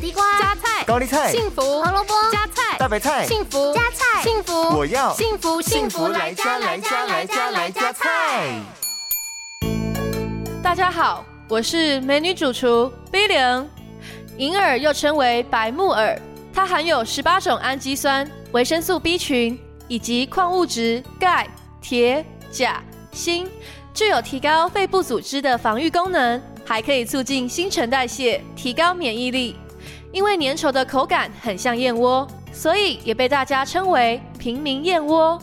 地瓜、加菜、高丽菜、幸福、胡萝卜、加菜、大白菜、幸福、加菜、幸福，我要幸福幸福来加来加来加来加菜。大家好，我是美女主厨 B 零。银耳又称为白木耳，它含有十八种氨基酸、维生素 B 群以及矿物质钙、铁、钾、锌，具有提高肺部组织的防御功能，还可以促进新陈代谢，提高免疫力。因为粘稠的口感很像燕窝，所以也被大家称为平民燕窝。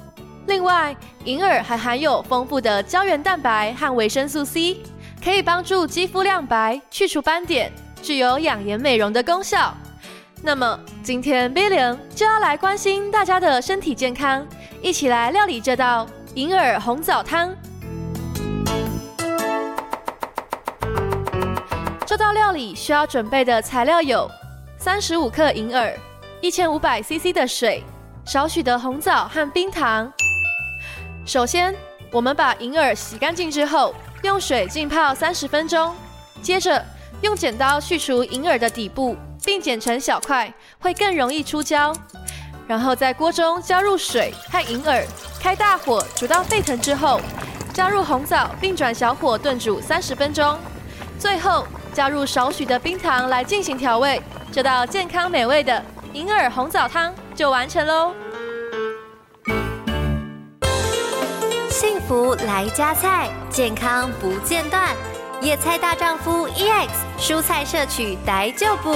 另外，银耳还含有丰富的胶原蛋白和维生素 C，可以帮助肌肤亮白、去除斑点，具有养颜美容的功效。那么，今天 Billion 就要来关心大家的身体健康，一起来料理这道银耳红枣汤。这道料理需要准备的材料有。三十五克银耳，一千五百 CC 的水，少许的红枣和冰糖。首先，我们把银耳洗干净之后，用水浸泡三十分钟。接着，用剪刀去除银耳的底部，并剪成小块，会更容易出胶。然后在锅中加入水和银耳，开大火煮到沸腾之后，加入红枣，并转小火炖煮三十分钟。最后，加入少许的冰糖来进行调味。这道健康美味的银耳红枣汤就完成喽！幸福来加菜，健康不间断。野菜大丈夫 EX，蔬菜摄取逮就补。